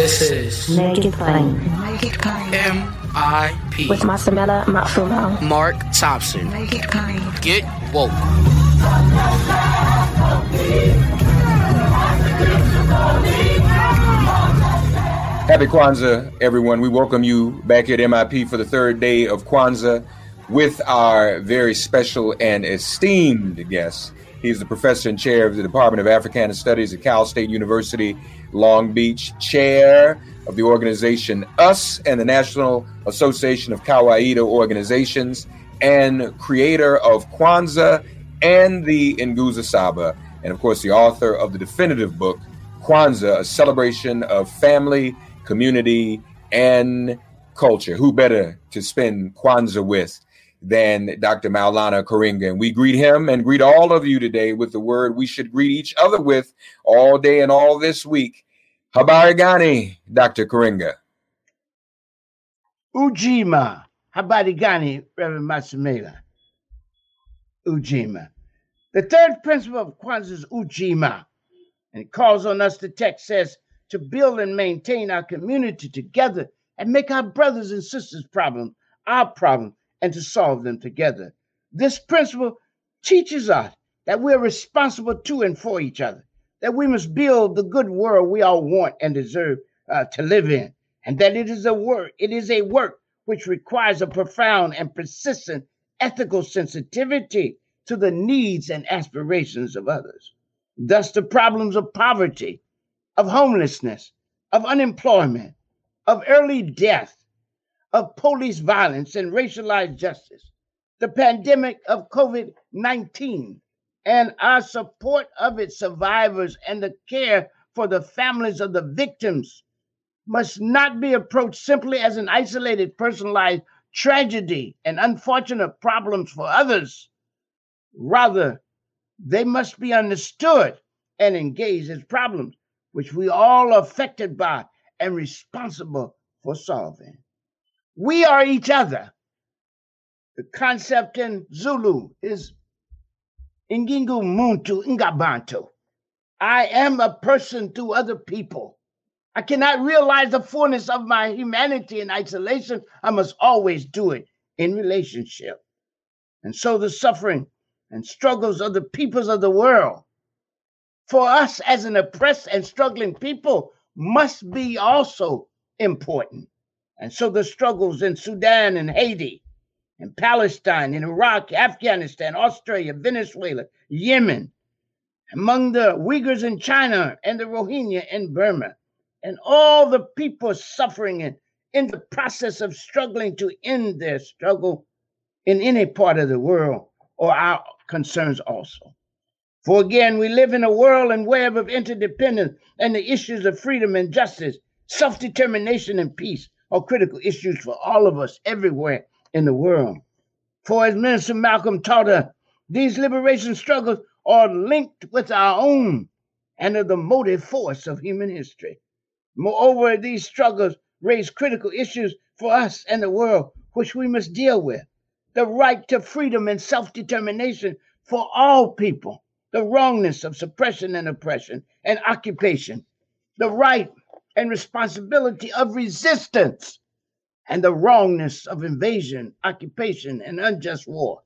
This is Make it plain. Make it plain. M.I.P. With Masamela Matfumo. Mark Thompson. Make it plain. Get woke. Happy Kwanzaa, everyone. We welcome you back at MIP for the third day of Kwanzaa with our very special and esteemed guest. He's the professor and chair of the Department of Africana Studies at Cal State University, Long Beach, chair of the organization US and the National Association of Kawaida Organizations, and creator of Kwanzaa and the Nguzo Saba, and of course, the author of the definitive book, Kwanzaa, a celebration of family, community, and culture. Who better to spend Kwanzaa with than Dr. Maulana Karenga? And we greet him and greet all of you today with the word we should greet each other with all day and all this week. Habari gani, Dr. Karenga? Ujima. Habari gani, Reverend Masamela? Ujima. The third principle of Kwanzaa is Ujima. And it calls on us, the text says, to build and maintain our community together and make our brothers and sisters' problem our problem and to solve them together. This principle teaches us that we're responsible to and for each other, that we must build the good world we all want and deserve uh, to live in, and that it is a work, it is a work which requires a profound and persistent ethical sensitivity to the needs and aspirations of others. Thus, the problems of poverty, of homelessness, of unemployment, of early death, of police violence and racialized justice, the pandemic of COVID 19, and our support of its survivors and the care for the families of the victims must not be approached simply as an isolated, personalized tragedy and unfortunate problems for others. Rather, they must be understood and engaged as problems which we all are affected by and responsible for solving. We are each other. The concept in Zulu is Ingingu Muntu Ngabantu. I am a person to other people. I cannot realize the fullness of my humanity in isolation. I must always do it in relationship. And so the suffering and struggles of the peoples of the world for us as an oppressed and struggling people must be also important. And so the struggles in Sudan and Haiti, in Palestine, in Iraq, Afghanistan, Australia, Venezuela, Yemen, among the Uyghurs in China and the Rohingya in Burma, and all the people suffering in, in the process of struggling to end their struggle in any part of the world or our concerns also. For again, we live in a world and web of interdependence, and the issues of freedom and justice, self determination and peace are critical issues for all of us everywhere in the world. For as Minister Malcolm taught us, These liberation struggles are linked with our own and are the motive force of human history. Moreover, these struggles raise critical issues for us and the world, which we must deal with. The right to freedom and self determination for all people, the wrongness of suppression and oppression and occupation, the right and responsibility of resistance, and the wrongness of invasion, occupation, and unjust war,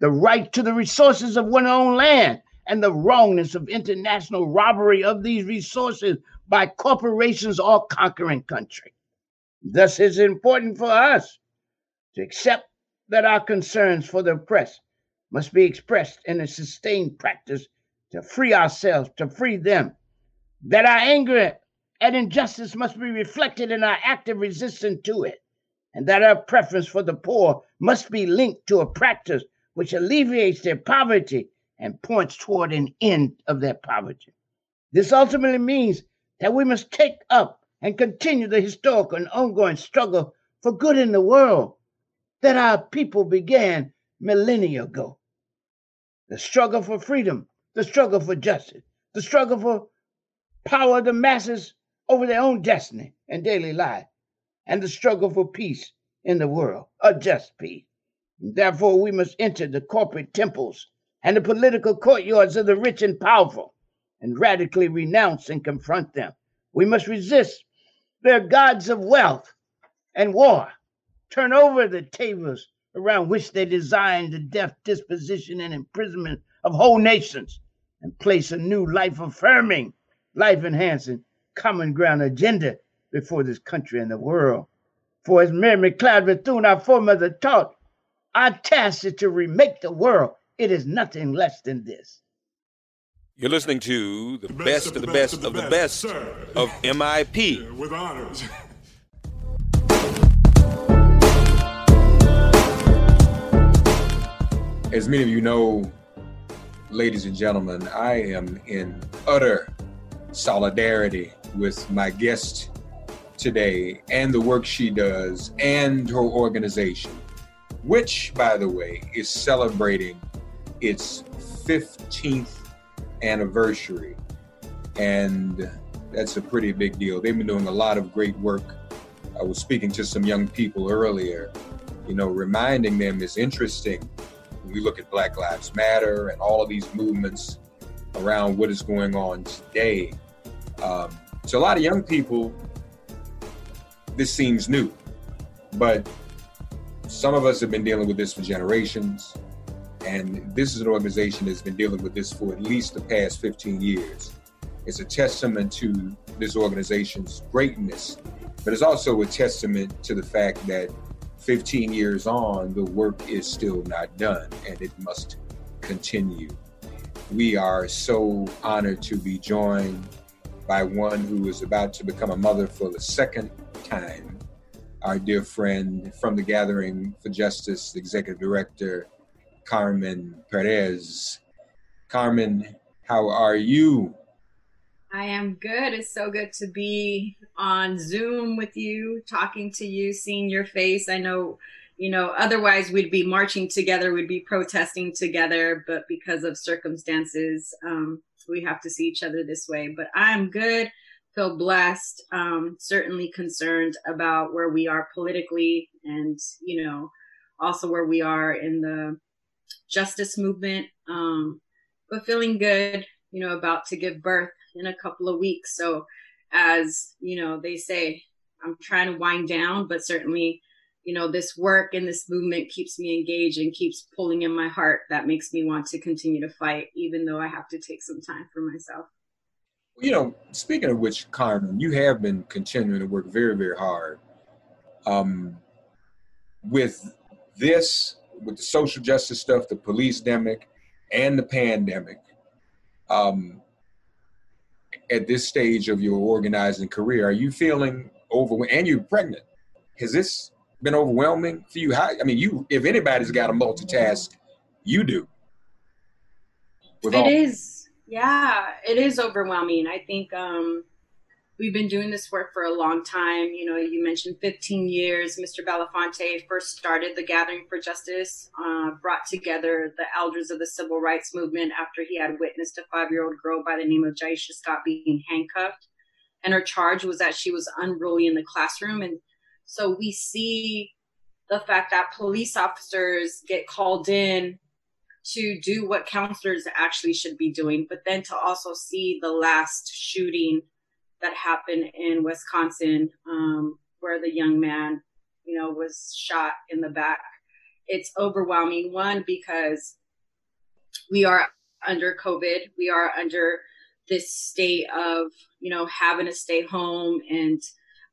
the right to the resources of one's own land, and the wrongness of international robbery of these resources by corporations or conquering country. Thus, it's important for us to accept that our concerns for the oppressed must be expressed in a sustained practice to free ourselves, to free them, that our anger at injustice must be reflected in our active resistance to it, and that our preference for the poor must be linked to a practice which alleviates their poverty and points toward an end of their poverty. This ultimately means that we must take up and continue the historical and ongoing struggle for good in the world that our people began millennia ago. The struggle for freedom, the struggle for justice, the struggle for power of the masses over their own destiny and daily life, and the struggle for peace in the world, a just peace. Therefore, we must enter the corporate temples and the political courtyards of the rich and powerful and radically renounce and confront them. We must resist their gods of wealth and war, turn over the tables around which they designed the death, disposition, and imprisonment of whole nations, and place a new life affirming, life enhancing, common ground agenda before this country and the world. For as Mary McLeod Bethune, our foremother, taught, our task is to remake the world. It is nothing less than this. You're listening to the, the best, best, of the best, best of the best, of, the best of MIP. Yeah, with honors. As many of you know, ladies and gentlemen, I am in utter solidarity with my guest today and the work she does and her organization, which, by the way, is celebrating its 15th anniversary. And that's a pretty big deal. They've been doing a lot of great work. I was speaking to some young people earlier, you know, reminding them it's interesting when we look at Black Lives Matter and all of these movements around what is going on today. Um, so a lot of young people, this seems new, but some of us have been dealing with this for generations. And this is an organization that's been dealing with this for at least the past 15 years. It's a testament to this organization's greatness, but it's also a testament to the fact that 15 years on, the work is still not done and it must continue. We are so honored to be joined by one who is about to become a mother for the second time, our dear friend from the Gathering for Justice, Executive Director Carmen Perez. Carmen, how are you? I am good. It's so good to be on Zoom with you, talking to you, seeing your face. I know, you know, otherwise we'd be marching together, we'd be protesting together, but because of circumstances, um, we have to see each other this way. But I'm good, feel blessed, um, certainly concerned about where we are politically and, you know, also where we are in the justice movement. Um, but feeling good, you know, about to give birth in a couple of weeks. So, as you know, they say, I'm trying to wind down, but certainly, you know, this work and this movement keeps me engaged and keeps pulling in my heart. That makes me want to continue to fight, even though I have to take some time for myself. You know, speaking of which, Carmen, you have been continuing to work very, very hard um, with this with the social justice stuff, the police demic, and the pandemic, um, at this stage of your organizing career, are you feeling overwhelmed? And you're pregnant. Has this been overwhelming for you? How, I mean, you if anybody's got to multitask, you do. It all- is, yeah, it is overwhelming. I think um, we've been doing this work for a long time. You know, you mentioned 15 years. Mr. Belafonte first started the Gathering for Justice, uh, brought together the elders of the civil rights movement after he had witnessed a five year old girl by the name of Jaisha Scott being handcuffed. And her charge was that she was unruly in the classroom. And so we see the fact that police officers get called in to do what counselors actually should be doing, but then to also see the last shooting that happened in Wisconsin, um, where the young man, you know, was shot in the back. It's overwhelming. One, because we are under COVID, we are under this state of, you know, having to stay home and,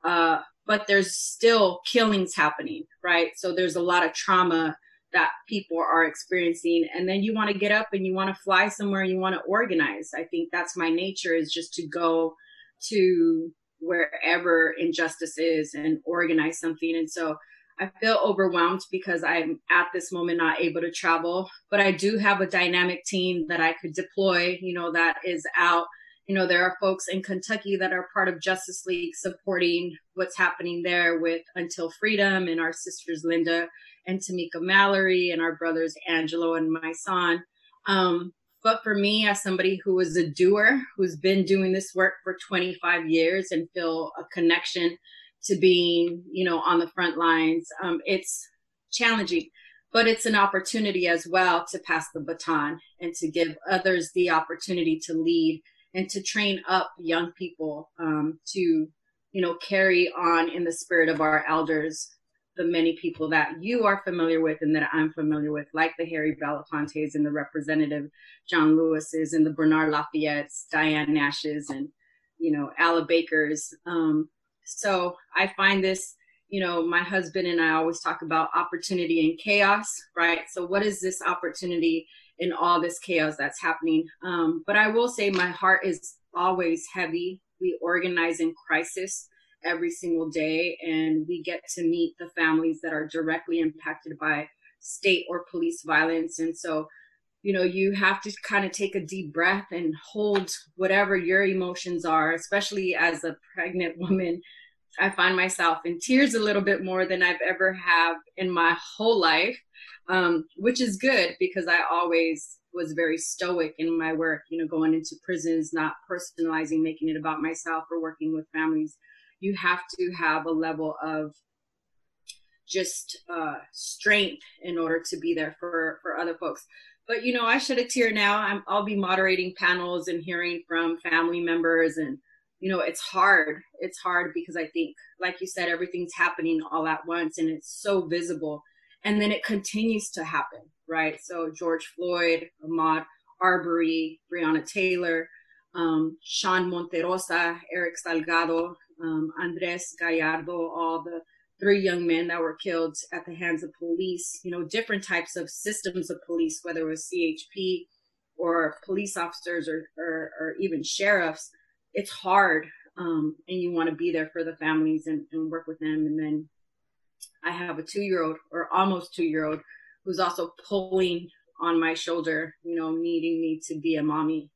uh, but there's still killings happening, right? So there's a lot of trauma that people are experiencing and then you want to get up and you want to fly somewhere you want to organize i think that's my nature is just to go to wherever injustice is and organize something. And so I feel overwhelmed because I'm at this moment not able to travel, but I do have a dynamic team that I could deploy, you know, that is out. You know, there are folks in Kentucky that are part of Justice League supporting what's happening there with Until Freedom and our sisters Linda and Tamika Mallory and our brothers Angelo and Mysonne. Um, but for me, as somebody who is a doer, who's been doing this work for 25 years and feel a connection to being, you know, on the front lines, um, it's challenging, but it's an opportunity as well to pass the baton and to give others the opportunity to lead and to train up young people um, to, you know, carry on in the spirit of our elders the many people that you are familiar with and that I'm familiar with, like the Harry Belafontes and the Representative John Lewis's and the Bernard Lafayette's, Diane Nash's, and you know Ella Baker's. Um, so I find this, you know, my husband and I always talk about opportunity and chaos, right? So what is this opportunity in all this chaos that's happening? Um, but I will say my heart is always heavy. We organize in crisis every single day and we get to meet the families that are directly impacted by state or police violence and so you know you have to kind of take a deep breath and hold whatever your emotions are especially as a pregnant woman i find myself in tears a little bit more than i've ever have in my whole life um, which is good because i always was very stoic in my work you know going into prisons not personalizing making it about myself or working with families you have to have a level of just uh, strength in order to be there for for other folks. But you know, I shed a tear now. I'm, I'll be moderating panels and hearing from family members, and you know, it's hard. It's hard because I think, like you said, everything's happening all at once, and it's so visible, and then it continues to happen, right? So George Floyd, Ahmaud Arbery, Breonna Taylor, um, Sean Monterrosa, Eric Salgado, um, Andres Gallardo, all the three young men that were killed at the hands of police, you know, different types of systems of police, whether it was CHP or police officers or, or, or even sheriffs, it's hard. Um, and you want to be there for the families and, and work with them. And then I have a two year old or almost two year old who's also pulling on my shoulder, you know, needing me to be a mommy.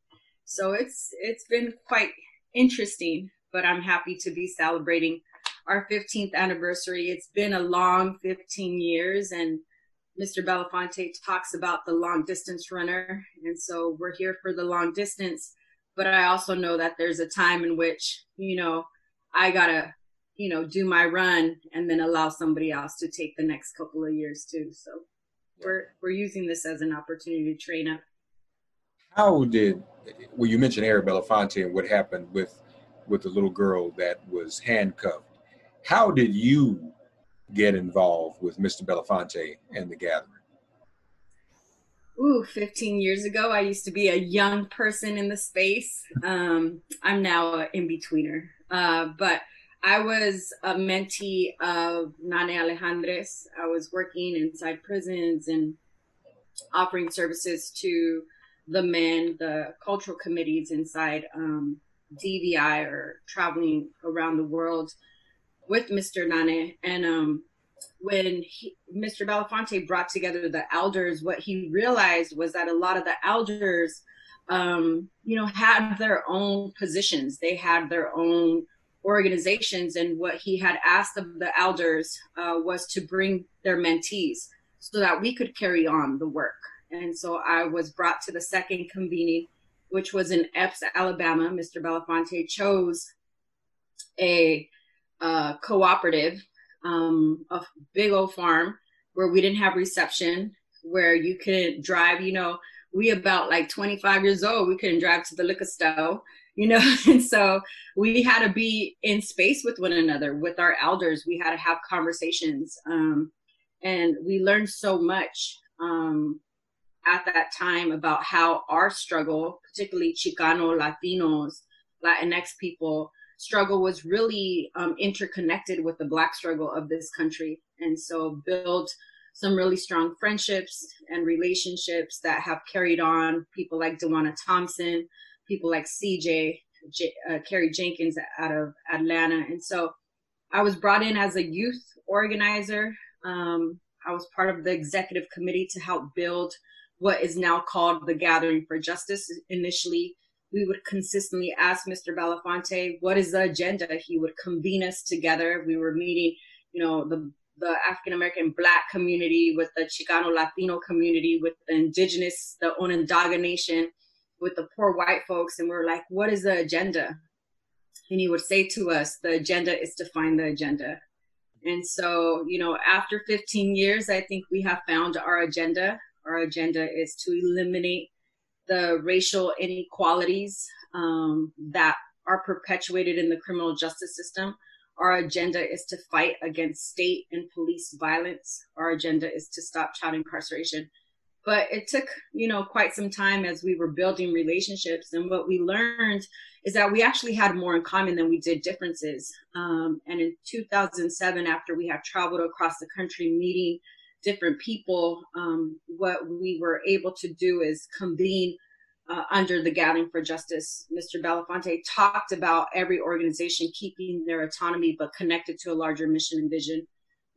So it's, it's been quite interesting but I'm happy to be celebrating our 15th anniversary. It's been a long 15 years, and Mr. Belafonte talks about the long distance runner. And so we're here for the long distance. But I also know that there's a time in which, you know, I got to, you know, do my run and then allow somebody else to take the next couple of years too. So we're, we're using this as an opportunity to train up. How did, well, you mentioned Harry Belafonte and what happened with with the little girl that was handcuffed. How did you get involved with Mr. Belafonte and the gathering? Ooh, 15 years ago, I used to be a young person in the space. Um, I'm now an in-betweener. Uh, but I was a mentee of Nane Alejandrez. I was working inside prisons and offering services to the men, the cultural committees inside um, DVI or traveling around the world with Mr. Nane. And um, when he, Mr. Belafonte brought together the elders, what he realized was that a lot of the elders, um, you know, had their own positions. They had their own organizations. And what he had asked of the elders uh, was to bring their mentees so that we could carry on the work. And so I was brought to the second convening, which was in Epes, Alabama. Mr. Belafonte chose a uh, cooperative, um, a big old farm where we didn't have reception, where you couldn't drive, you know, we about like 25 years old, we couldn't drive to the liquor store, you know, and so we had to be in space with one another, with our elders. We had to have conversations. Um, and we learned so much um, at that time about how our struggle, particularly Chicano, Latinos, Latinx people, struggle was really um, interconnected with the Black struggle of this country. And so build some really strong friendships and relationships that have carried on. People like Dewana Thompson, people like CJ, J- uh, Carrie Jenkins out of Atlanta. And so I was brought in as a youth organizer. Um, I was part of the executive committee to help build what is now called the Gathering for Justice. Initially, we would consistently ask Mr. Belafonte, what is the agenda? He would convene us together. We were meeting, you know, the the African American Black community, with the Chicano Latino community, with the indigenous, the Onondaga Nation, with the poor white folks. And we we're like, what is the agenda? And he would say to us, the agenda is to find the agenda. And so, you know, after 15 years, I think we have found our agenda. Our agenda is to eliminate the racial inequalities um, that are perpetuated in the criminal justice system. Our agenda is to fight against state and police violence. Our agenda is to stop child incarceration. But it took, you know, quite some time as we were building relationships. And what we learned is that we actually had more in common than we did differences. Um, and in 2007, after we had traveled across the country meeting different people, um, what we were able to do is convene uh, under the Gathering for Justice. Mr. Belafonte talked about every organization keeping their autonomy but connected to a larger mission and vision.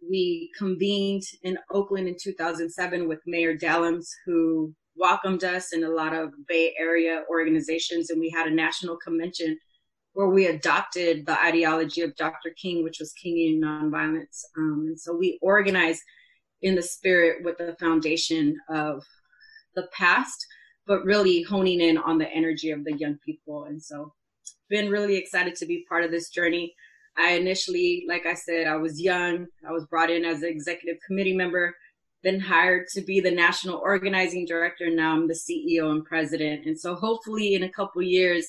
We convened in Oakland in 2007 with Mayor Dellums, who welcomed us and a lot of Bay Area organizations, and we had a national convention where we adopted the ideology of Dr. King, which was Kingian nonviolence. Um, and so we organized in the spirit with the foundation of the past, but really honing in on the energy of the young people. And so, been really excited to be part of this journey. I initially, like I said, I was young. I was brought in as an executive committee member, then hired to be the national organizing director. Now I'm the CEO and president. And so, hopefully, in a couple years,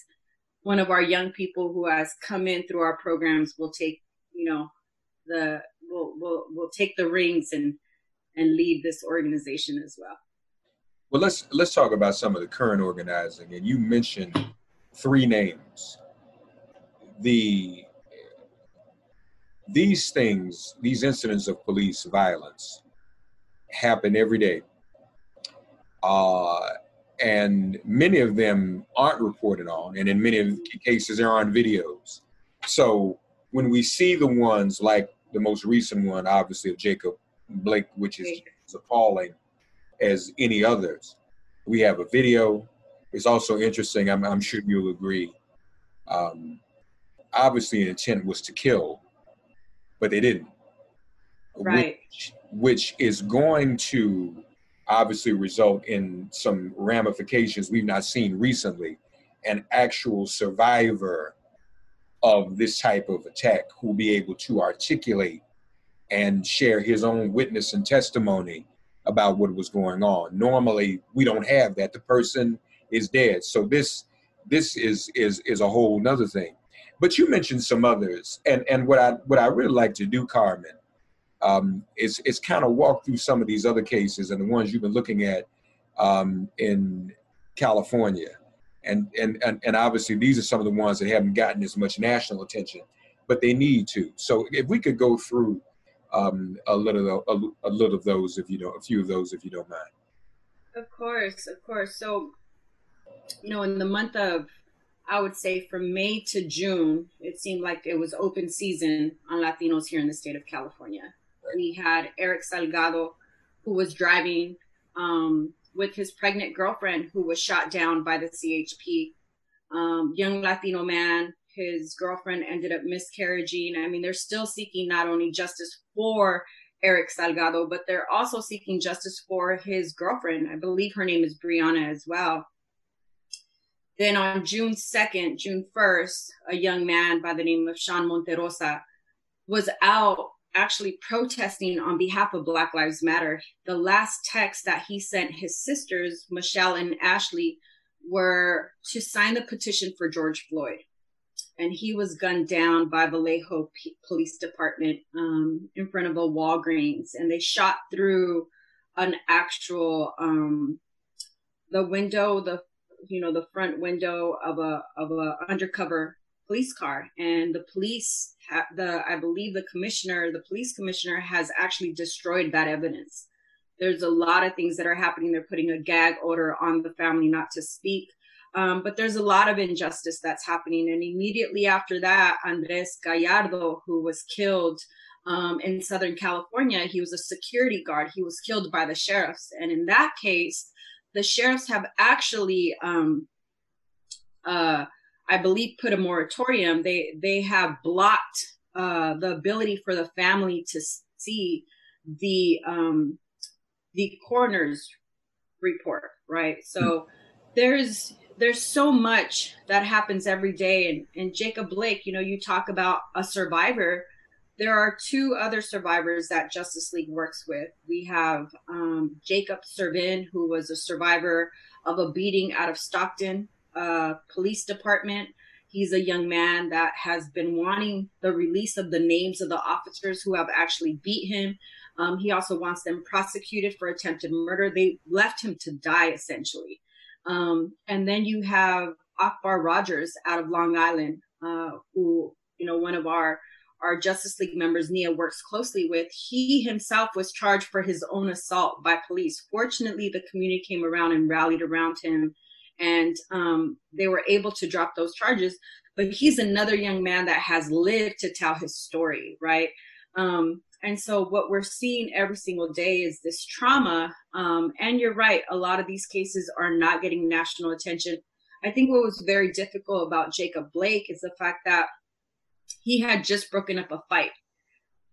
one of our young people who has come in through our programs will take, you know, the will will will take the rings and and lead this organization as well. Well, let's let's talk about some of the current organizing. And you mentioned three names. The these things, these incidents of police violence, happen every day, uh, and many of them aren't reported on, and in many of the cases, they're on videos. So when we see the ones like the most recent one, obviously of Jacob Blake, which is, is appalling as any others. We have a video. It's also interesting. I'm, I'm sure you'll agree. Um, obviously, the intent was to kill, but they didn't. Right. Which, which is going to obviously result in some ramifications we've not seen recently. An actual survivor of this type of attack who will be able to articulate and share his own witness and testimony about what was going on. Normally, we don't have that. The person is dead. So this this is is is a whole nother thing. But you mentioned some others, and and what I what I really like to do, Carmen, um, is is kind of walk through some of these other cases and the ones you've been looking at um, in California, and, and and and obviously these are some of the ones that haven't gotten as much national attention, but they need to. So if we could go through um, a little a, a little of those if you don't a few of those if you don't mind. Of course, of course. So, you know, in the month of I would say from May to June, it seemed like it was open season on Latinos here in the state of California. We had Eric Salgado, who was driving um, with his pregnant girlfriend, who was shot down by the CHP. Um, young Latino man, his girlfriend ended up miscarriaging. I mean, they're still seeking not only justice for Eric Salgado, but they're also seeking justice for his girlfriend. I believe her name is Brianna as well. Then on June 2nd, June 1st, a young man by the name of Sean Monterrosa was out actually protesting on behalf of Black Lives Matter. The last text that he sent his sisters, Michelle and Ashley, were to sign the petition for George Floyd. And he was gunned down by Vallejo P- Police Department um, in front of a Walgreens, and they shot through an actual um, the window, the you know the front window of a of a undercover police car, and the police ha- the I believe the commissioner, the police commissioner, has actually destroyed that evidence there's a lot of things that are happening. They're putting a gag order on the family not to speak. Um, but there's a lot of injustice that's happening. And immediately after that, Andres Gallardo, who was killed um, in Southern California, he was a security guard. He was killed by the sheriffs. And in that case, the sheriffs have actually, um, uh, I believe, put a moratorium. They they have blocked uh, the ability for the family to see the um, the coroner's report, right? So there's there's so much that happens every day and, and Jacob Blake, you know, you talk about a survivor. There are two other survivors that Justice League works with. We have um, Jacob Servin, who was a survivor of a beating out of Stockton uh, Police Department. He's a young man that has been wanting the release of the names of the officers who have actually beat him. Um, he also wants them prosecuted for attempted murder. They left him to die essentially. Um, and then you have Akbar Rogers out of Long Island, uh, who, you know, one of our our Justice League members, Nia, works closely with. He himself was charged for his own assault by police. Fortunately, the community came around and rallied around him, and um, they were able to drop those charges. But he's another young man that has lived to tell his story, right? Um, and so what we're seeing every single day is this trauma. Um, and you're right, a lot of these cases are not getting national attention. I think what was very difficult about Jacob Blake is the fact that he had just broken up a fight,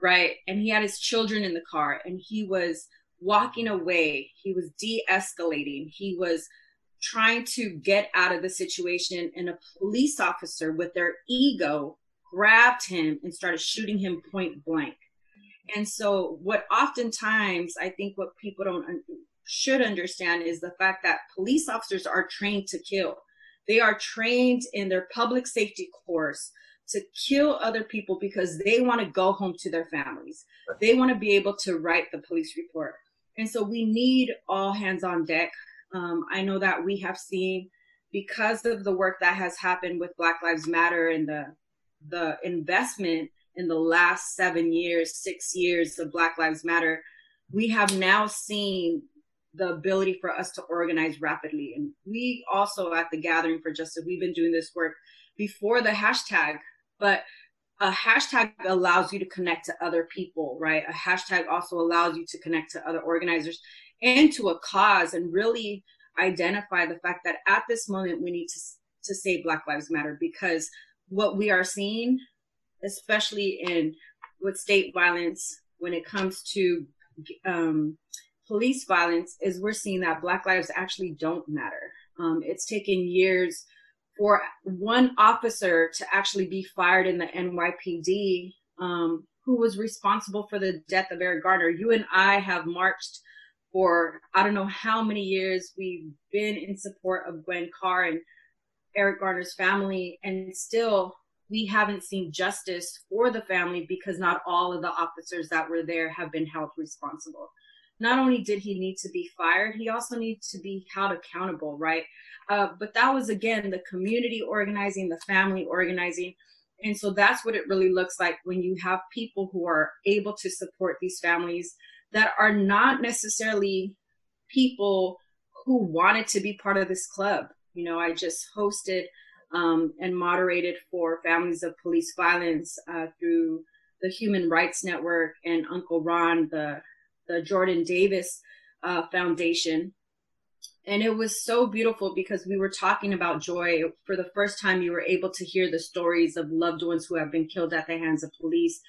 right? And he had his children in the car and he was walking away. He was de escalating. He was trying to get out of the situation. And a police officer with their ego grabbed him and started shooting him point blank and so, what oftentimes I think what people don't should understand is the fact that police officers are trained to kill. They are trained in their public safety course to kill other people because they want to go home to their families. They want to be able to write the police report. And so we need all hands on deck. Um, I know that we have seen because of the work that has happened with Black Lives Matter and the the investment in the last seven years, six years of Black Lives Matter, we have now seen the ability for us to organize rapidly. And we also at the Gathering for Justice, we've been doing this work before the hashtag, but a hashtag allows you to connect to other people, right? A hashtag also allows you to connect to other organizers and to a cause and really identify the fact that at this moment we need to to say Black Lives Matter because what we are seeing especially in with state violence when it comes to um, police violence is we're seeing that black lives actually don't matter um, it's taken years for one officer to actually be fired in the nypd um, who was responsible for the death of eric garner you and i have marched for i don't know how many years we've been in support of gwen carr and eric garner's family and still we haven't seen justice for the family because not all of the officers that were there have been held responsible. Not only did he need to be fired, he also needs to be held accountable, right? Uh, but that was again the community organizing, the family organizing. And so that's what it really looks like when you have people who are able to support these families that are not necessarily people who wanted to be part of this club. You know, I just hosted um, and moderated for families of police violence uh, through the Human Rights Network and Uncle Ron, the the Jordan Davis uh, Foundation. And it was so beautiful because we were talking about joy. For the first time you were able to hear the stories of loved ones who have been killed at the hands of police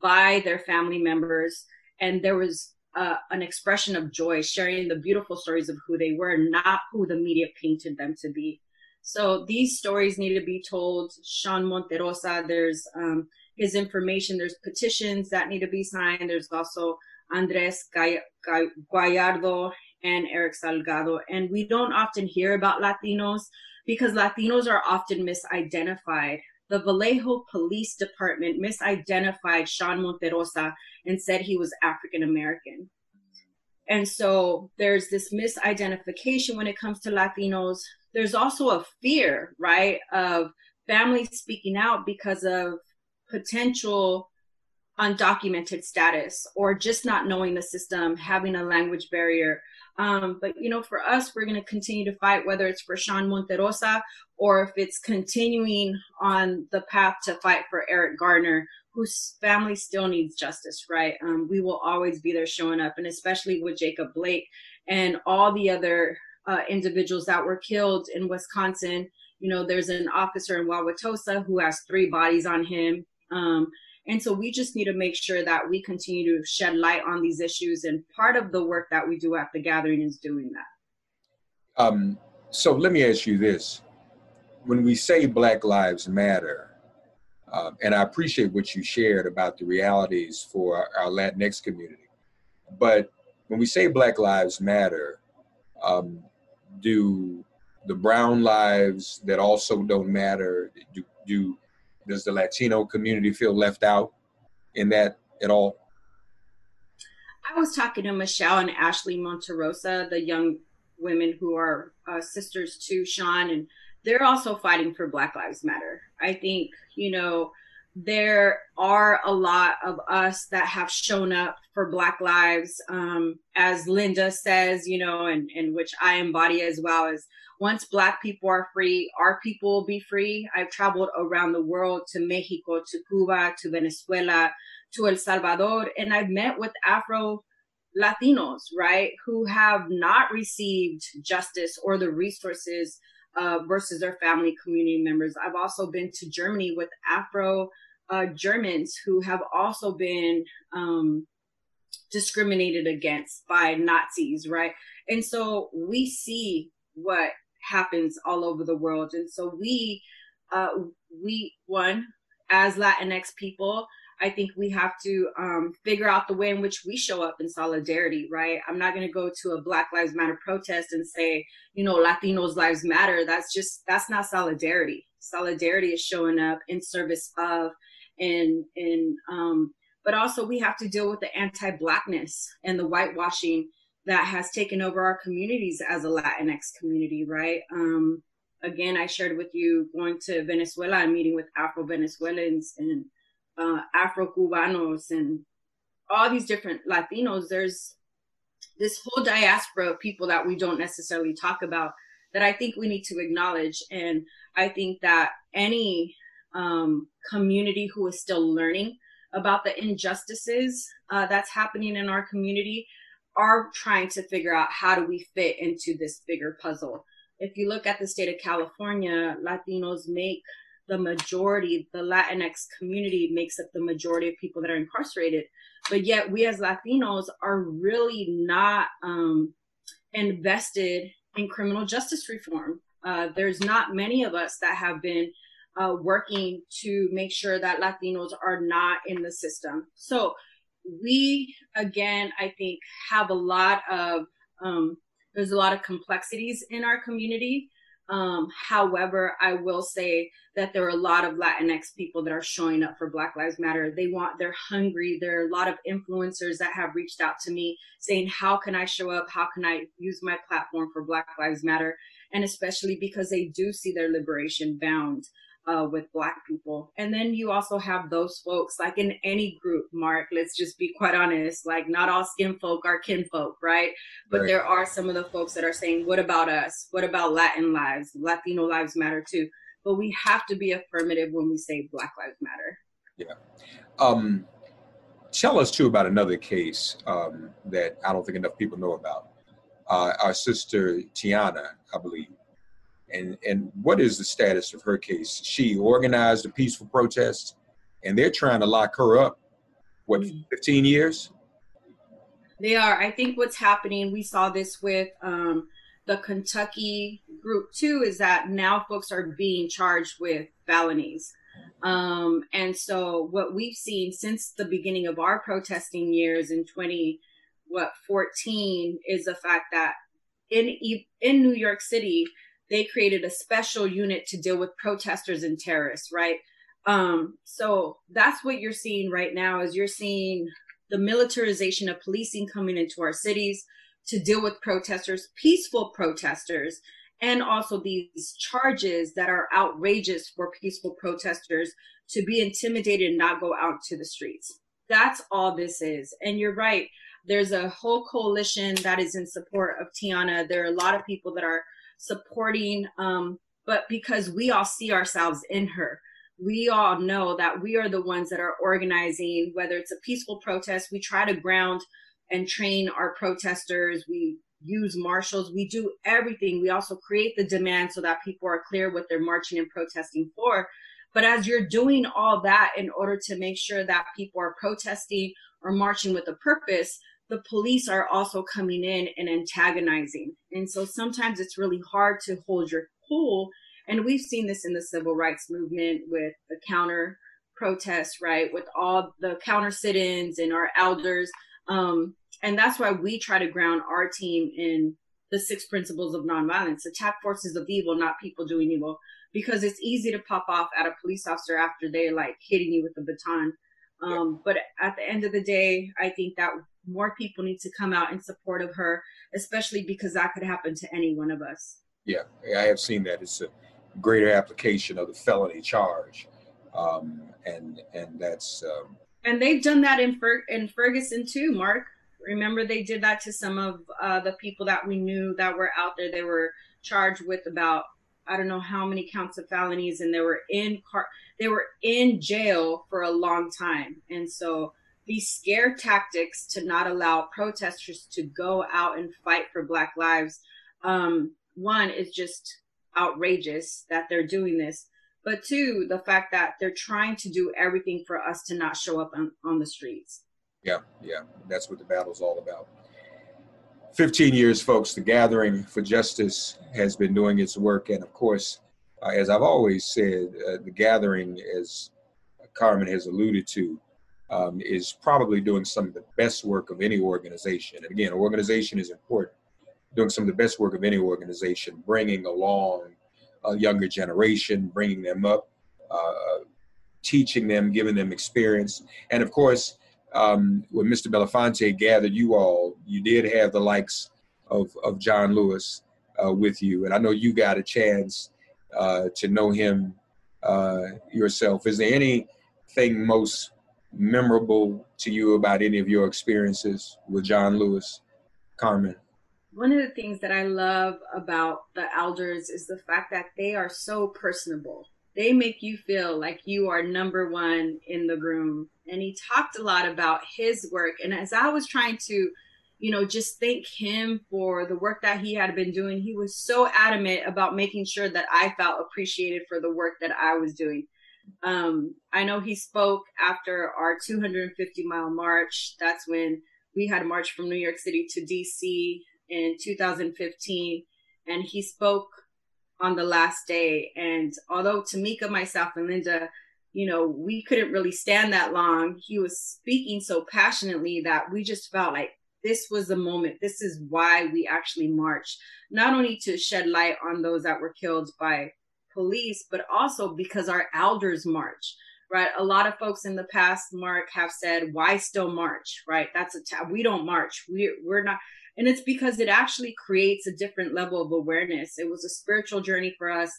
by their family members. And there was uh, an expression of joy sharing the beautiful stories of who they were not who the media painted them to be. So these stories need to be told. Sean monterrosa there's um, his information there's petitions that need to be signed. There's also andres Gallardo and Eric Salgado. And we don't often hear about Latinos because Latinos are often misidentified. The Vallejo Police Department misidentified Sean Monterrosa and said he was African American. And so there's this misidentification when it comes to Latinos. There's also a fear, right, of families speaking out because of potential undocumented status or just not knowing the system, having a language barrier, um, but you know, for us, we're going to continue to fight, whether it's for Sean Monterrosa or if it's continuing on the path to fight for Eric Garner, whose family still needs justice. Right? Um, we will always be there showing up, and especially with Jacob Blake and all the other uh, individuals that were killed in Wisconsin. You know, there's an officer in Wauwatosa who has three bodies on him. Um, and so we just need to make sure that we continue to shed light on these issues. And part of the work that we do at the gathering is doing that. Um, so let me ask you this. When we say Black Lives Matter, uh, and I appreciate what you shared about the realities for our, Latinx community, but when we say Black Lives Matter, um, do the brown lives that also don't matter, do, do does the Latino community feel left out in that at all? I was talking to Michelle and Ashley Monterrosa, the young women who are uh, sisters to Sean, and they're also fighting for Black Lives Matter. I think, you know, there are a lot of us that have shown up for Black lives. Um, as Linda says, you know, and, and which I embody as well, is once Black people are free, our people will be free. I've traveled around the world to Mexico, to Cuba, to Venezuela, to El Salvador, and I've met with Afro Latinos, right, who have not received justice or the resources uh, versus their family community members. I've also been to Germany with Afro uh, Germans who have also been um, discriminated against by Nazis, right? And so we see what happens all over the world. And so we, uh, we, one, as Latinx people, I think we have to um, figure out the way in which we show up in solidarity, right? I'm not going to go to a Black Lives Matter protest and say, you know, Latinos' lives matter. That's just, that's not solidarity. Solidarity is showing up in service of, and, and, um, but also we have to deal with the anti-blackness and the whitewashing that has taken over our communities as a Latinx community, right? Um, again, I shared with you going to Venezuela and meeting with Afro Venezuelans and uh, Afro Cubanos and all these different Latinos. There's this whole diaspora of people that we don't necessarily talk about that I think we need to acknowledge. And I think that any um, community who is still learning about the injustices uh, that's happening in our community are trying to figure out how do we fit into this bigger puzzle. If you look at the state of California, Latinos make the majority, the Latinx community makes up the majority of people that are incarcerated. But yet, we as Latinos are really not um, invested in criminal justice reform. Uh, there's not many of us that have been uh, working to make sure that Latinos are not in the system. So we again i think have a lot of um, there's a lot of complexities in our community. Um, however i will say that there are a lot of latinx people that are showing up for black lives matter. They want they're hungry. There are a lot of influencers that have reached out to me saying how can i show up? How can i use my platform for black lives matter? And especially because they do see their liberation bound uh, with black people. And then you also have those folks like in any group mark let's just be quite honest like not all skin folk are kinfolk right? But right. there are some of the folks that are saying what about us? What about latin lives? Latino lives matter too. But we have to be affirmative when we say black lives matter. Yeah. Um tell us too about another case um, that i don't think enough people know about. Uh, our sister Tiana, I believe. And and what is the status of her case? She organized a peaceful protest, and they're trying to lock her up. What, mm. 15 years? They are. I think what's happening. We saw this with um, the Kentucky group too. Is that now folks are being charged with felonies. Um, and so what we've seen since the beginning of our protesting years in 20 what 14 is the fact that in in New York City they created a special unit to deal with protesters and terrorists, right? Um, so that's what you're seeing right now is you're seeing the militarization of policing coming into our cities to deal with protesters, peaceful protesters, and also these charges that are outrageous for peaceful protesters to be intimidated and not go out to the streets. That's all this is. And you're right. There's a whole coalition that is in support of Tiana. There are a lot of people that are supporting, um, but because we all see ourselves in her, we all know that we are the ones that are organizing, whether it's a peaceful protest, we try to ground and train our protesters. We use marshals. We do everything. We also create the demand so that people are clear what they're marching and protesting for. But as you're doing all that in order to make sure that people are protesting or marching with a purpose, the police are also coming in and antagonizing. And so sometimes it's really hard to hold your cool. And we've seen this in the civil rights movement with the counter protests, right? With all the counter sit ins and our elders. Um, and that's why we try to ground our team in the six principles of nonviolence attack forces of evil, not people doing evil. Because it's easy to pop off at a police officer after they're like hitting you with a baton. Um, but at the end of the day, I think that more people need to come out in support of her, especially because that could happen to any one of us. Yeah, I have seen that. It's a greater application of the felony charge, um, and and that's. Um, and they've done that in Fer- in Ferguson too, Mark. Remember, they did that to some of uh, the people that we knew that were out there. They were charged with about I don't know how many counts of felonies, and they were in car they were in jail for a long time, and so these scare tactics to not allow protesters to go out and fight for Black lives. Um, one is just outrageous that they're doing this, but two, the fact that they're trying to do everything for us to not show up on, on the streets. Yeah, yeah, that's what the battle's all about. 15 years, folks, the Gathering for Justice has been doing its work. And of course, uh, as I've always said, uh, the Gathering, as Carmen has alluded to, um, is probably doing some of the best work of any organization. And again, organization is important. Doing some of the best work of any organization, bringing along a younger generation, bringing them up, uh, teaching them, giving them experience. And of course, um, when Mr. Belafonte gathered you all, you did have the likes of, of John Lewis uh, with you. And I know you got a chance uh, to know him uh, yourself. Is there anything most memorable to you about any of your experiences with John Lewis, Carmen? One of the things that I love about the elders is the fact that they are so personable. They make you feel like you are number one in the room. And he talked a lot about his work. And as I was trying to, you know, just thank him for the work that he had been doing, he was so adamant about making sure that I felt appreciated for the work that I was doing. Um, I know he spoke after our 250 mile march. That's when we had a march from New York City to DC in 2015. And he spoke on the last day. And although Tamika, myself, and Linda, you know, we couldn't really stand that long, he was speaking so passionately that we just felt like this was the moment. This is why we actually marched, not only to shed light on those that were killed by police, but also because our elders march, right? A lot of folks in the past, Mark, have said, why still march, right? That's a, we don't march. We, we're not. And it's because it actually creates a different level of awareness. It was a spiritual journey for us.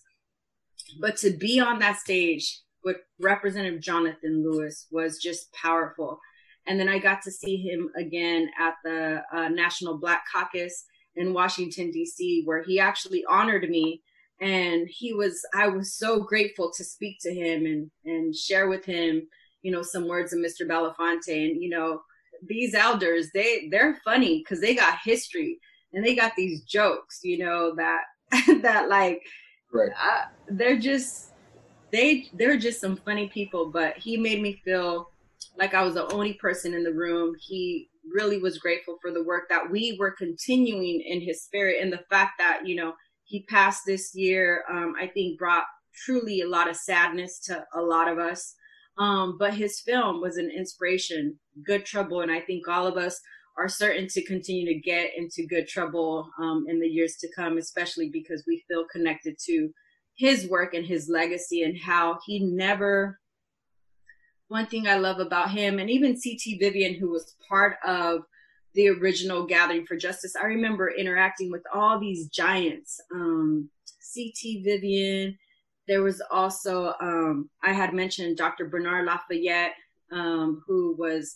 But to be on that stage with Representative Jonathan Lewis was just powerful. And then I got to see him again at the uh, National Black Caucus in Washington, D.C., where he actually honored me and he was i was so grateful to speak to him and and share with him you know some words of mr belafonte and you know these elders they they're funny because they got history and they got these jokes, you know, that that like right. uh, they're just they they're just some funny people. But he made me feel like I was the only person in the room. He really was grateful for the work that we were continuing in his spirit and the fact that you know he passed this year. Um, I think brought truly a lot of sadness to a lot of us. Um, but his film was an inspiration, Good Trouble, and I think all of us are certain to continue to get into good trouble um, in the years to come, especially because we feel connected to his work and his legacy and how he never. One thing I love about him, and even CT Vivian, who was part of the original Gathering for Justice, I remember interacting with all these giants. Um, CT Vivian, there was also, um, I had mentioned Dr. Bernard Lafayette, um, who was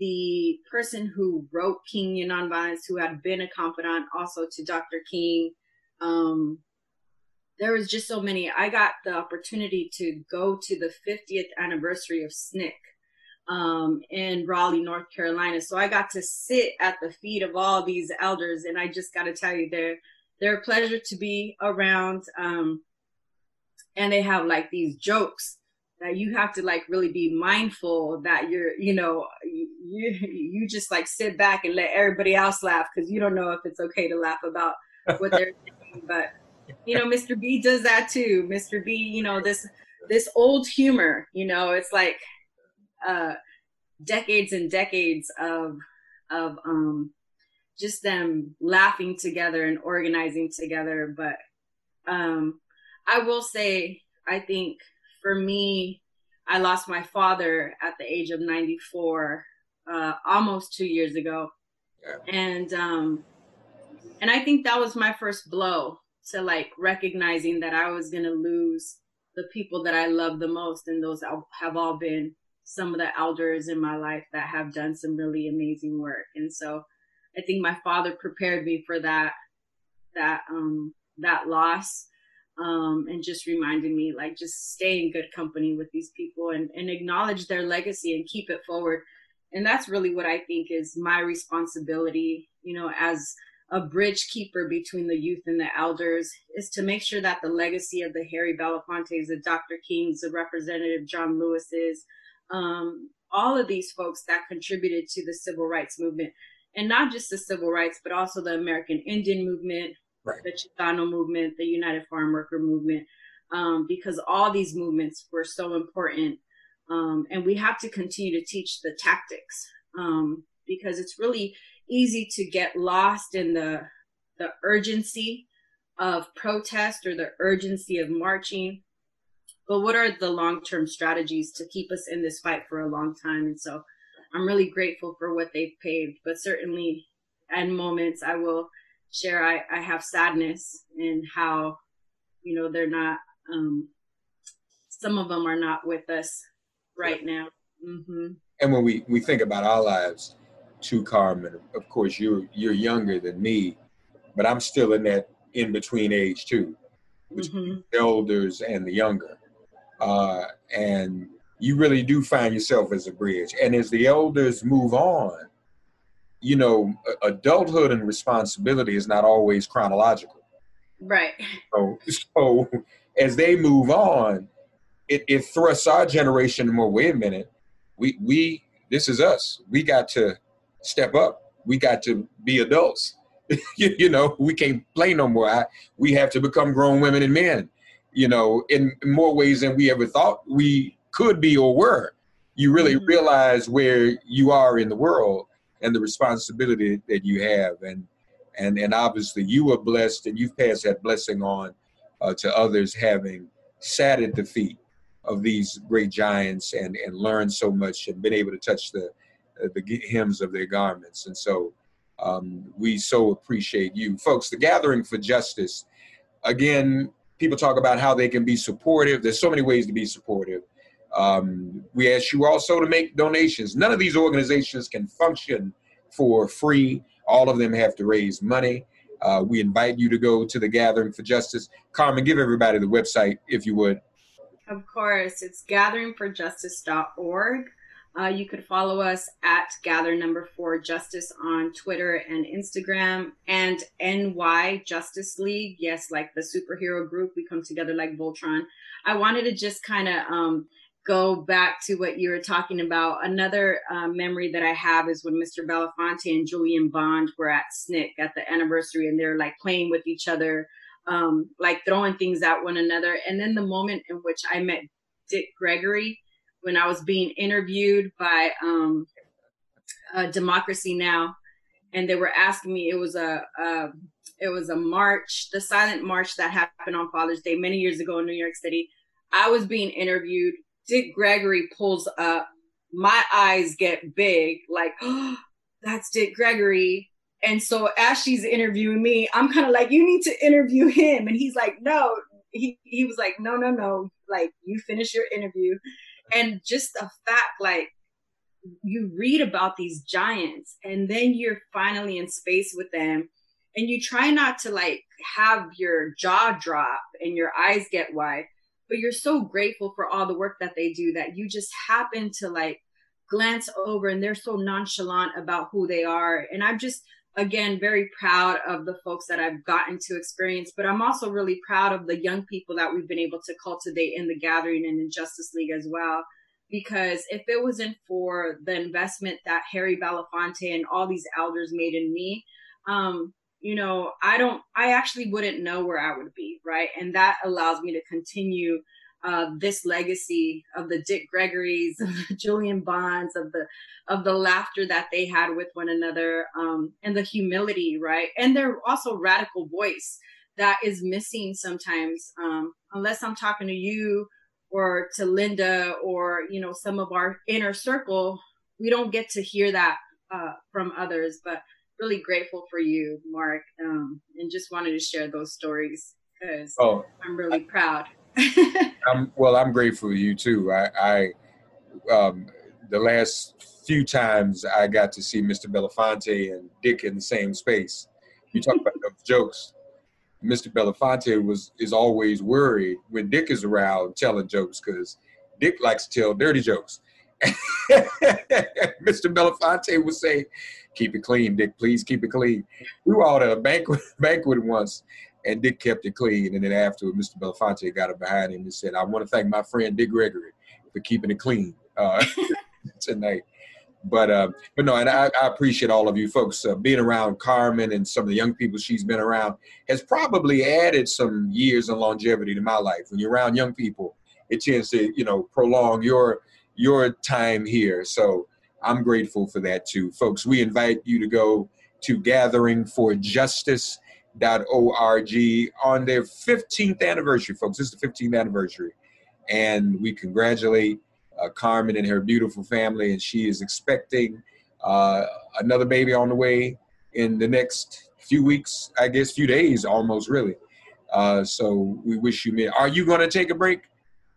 the person who wrote Kingian Nonviolence, who had been a confidant also to Dr. King. Um, there was just so many. I got the opportunity to go to the 50th anniversary of SNCC um, in Raleigh, North Carolina. So I got to sit at the feet of all these elders, and I just got to tell you, they're they're a pleasure to be around. Um, and they have like these jokes that you have to like really be mindful that you're you know you you just like sit back and let everybody else laugh because you don't know if it's okay to laugh about what they're saying but you know mr b does that too mr b you know this this old humor you know it's like uh decades and decades of of um just them laughing together and organizing together but um i will say i think for me, I lost my father at the age of 94, uh, almost two years ago. Yeah. And, um, and I think that was my first blow to like recognizing that I was going to lose the people that I love the most. And those have all been some of the elders in my life that have done some really amazing work. And so I think my father prepared me for that, that, um, that loss um, and just reminding me like just stay in good company with these people and, and acknowledge their legacy and keep it forward and that's really what i think is my responsibility you know as a bridge keeper between the youth and the elders is to make sure that the legacy of the harry belafontes the dr kings the representative john lewis's um, all of these folks that contributed to the civil rights movement and not just the civil rights but also the american indian movement right. the Chicano movement, the United Farm Worker movement, um, because all these movements were so important. Um, and we have to continue to teach the tactics um, because it's really easy to get lost in the the urgency of protest or the urgency of marching. But what are the long term strategies to keep us in this fight for a long time? And so I'm really grateful for what they've paved, but certainly at moments I will share I, I have sadness and how, you know, they're not, um, some of them are not with us right now. Mm-hmm. And when we, we think about our lives, too, Carmen, of course, you're, you're younger than me, but I'm still in that in between age too, mm-hmm. the elders and the younger. Uh, and you really do find yourself as a bridge. And as the elders move on, you know, adulthood and responsibility is not always chronological. Right. So, so as they move on, it, it thrusts our generation more. Wait a minute, we we this is us. We got to step up. We got to be adults. you, you, know, we can't play no more. I, we have to become grown women and men. You know, in more ways than we ever thought we could be or were. You really mm-hmm. realize where you are in the world and the responsibility that you have. And and and obviously you were blessed and you've passed that blessing on uh, to others having sat at the feet of these great giants and and learned so much and been able to touch the the hems of their garments and so um, we so appreciate you folks the gathering for justice again people talk about how they can be supportive there's so many ways to be supportive um, we ask you also to make donations. None of these organizations can function for free. All of them have to raise money. Uh, we invite you to go to the Gathering for Justice. Carmen, give everybody the website if you would. Of course, it's gatheringforjustice.org. Uh, you could follow us at Gather Number Four Justice on Twitter and Instagram, and NY Justice League. Yes, like the superhero group, we come together like Voltron. I wanted to just kind of um, go back to what you were talking about. Another uh, memory that I have is when Mr. Belafonte and Julian Bond were at SNCC at the anniversary, and they're like playing with each other, um, like throwing things at one another. And then the moment in which I met Dick Gregory when I was being interviewed by um, uh, Democracy Now, and they were asking me. It was a, a it was a march, the silent march that happened on Father's Day many years ago in New York City. I was being interviewed. Dick Gregory pulls up. My eyes get big, like, oh, that's Dick Gregory. And so as she's interviewing me, I'm kind of like, you need to interview him. And he's like, no. He, he was like, no, no, no. Like, you finish your interview and just the fact like you read about these giants and then you're finally in space with them and you try not to like have your jaw drop and your eyes get wide but you're so grateful for all the work that they do that you just happen to like glance over and they're so nonchalant about who they are. And i'm just again very proud of the folks that I've gotten to experience, but I'm also really proud of the young people that we've been able to cultivate in the gathering and in Justice League as well. Because if it wasn't for the investment that Harry Belafonte and all these elders made in me, um, you know, I don't, I actually wouldn't know where I would be, right? And that allows me to continue uh, this legacy of the Dick Gregory's, of the Julian Bonds, of the of the laughter that they had with one another, um, and the humility, right? And their also radical voice that is missing sometimes, um, unless I'm talking to you or to Linda or you know some of our inner circle, we don't get to hear that uh, from others. But really grateful for you, Mark, um, and just wanted to share those stories because oh, I'm really proud. I'm, well, I'm grateful to you too. I, I um, the last few times I got to see Mr. Belafonte and Dick in the same space. You talk about those jokes. Mr. Belafonte was is always worried when Dick is around telling jokes because Dick likes to tell dirty jokes. Mr. Belafonte would say, "Keep it clean, Dick. Please keep it clean." We were out at a banquet banquet once, and Dick kept it clean. And then after Mr. Belafonte got up behind him and said, I want to thank my friend Dick Gregory for keeping it clean uh, tonight. But uh, but no, and I, I, appreciate all of you folks uh, being around Carmen and some of the young people she's been around has probably added some years and longevity to my life. When you're around young people, it tends to you know prolong your your time here. So I'm grateful for that too, folks. We invite you to go to Gathering for Justice org on their 15th anniversary, folks. This is the 15th anniversary. And we congratulate uh, Carmen and her beautiful family, and she is expecting uh, another baby on the way in the next few weeks, I guess, few days almost, really. Uh, so we wish you. may. Are you going to take a break?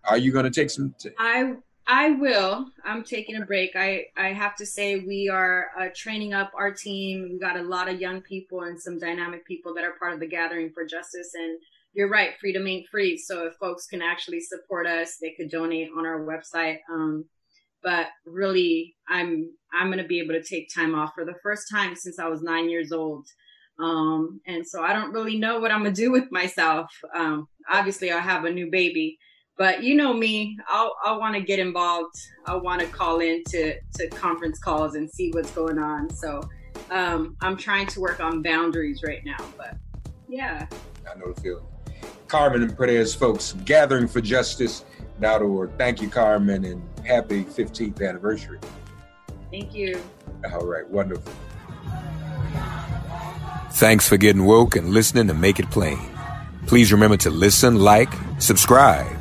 Are you going to take some? T- I I will. I'm taking a break. I, I have to say we are uh, training up our team. We got a lot of young people and some dynamic people that are part of the Gathering for Justice. And you're right, freedom ain't free. So if folks can actually support us, they could donate on our website. Um, but really, I'm I'm going to be able to take time off for the first time since I was nine years old. Um, and so I don't really know what I'm gonna do with myself. Um, obviously, I have a new baby but you know me, I'll I want to get involved. I want to call in to to conference calls and see what's going on. So um, I'm trying to work on boundaries right now. But yeah, I know the feeling. Carmen and Perez, folks, gathering for justice.org. Thank you, Carmen, and happy 15th anniversary. Thank you. All right, wonderful. Thanks for getting woke and listening to Make It Plain. Please remember to listen, like, subscribe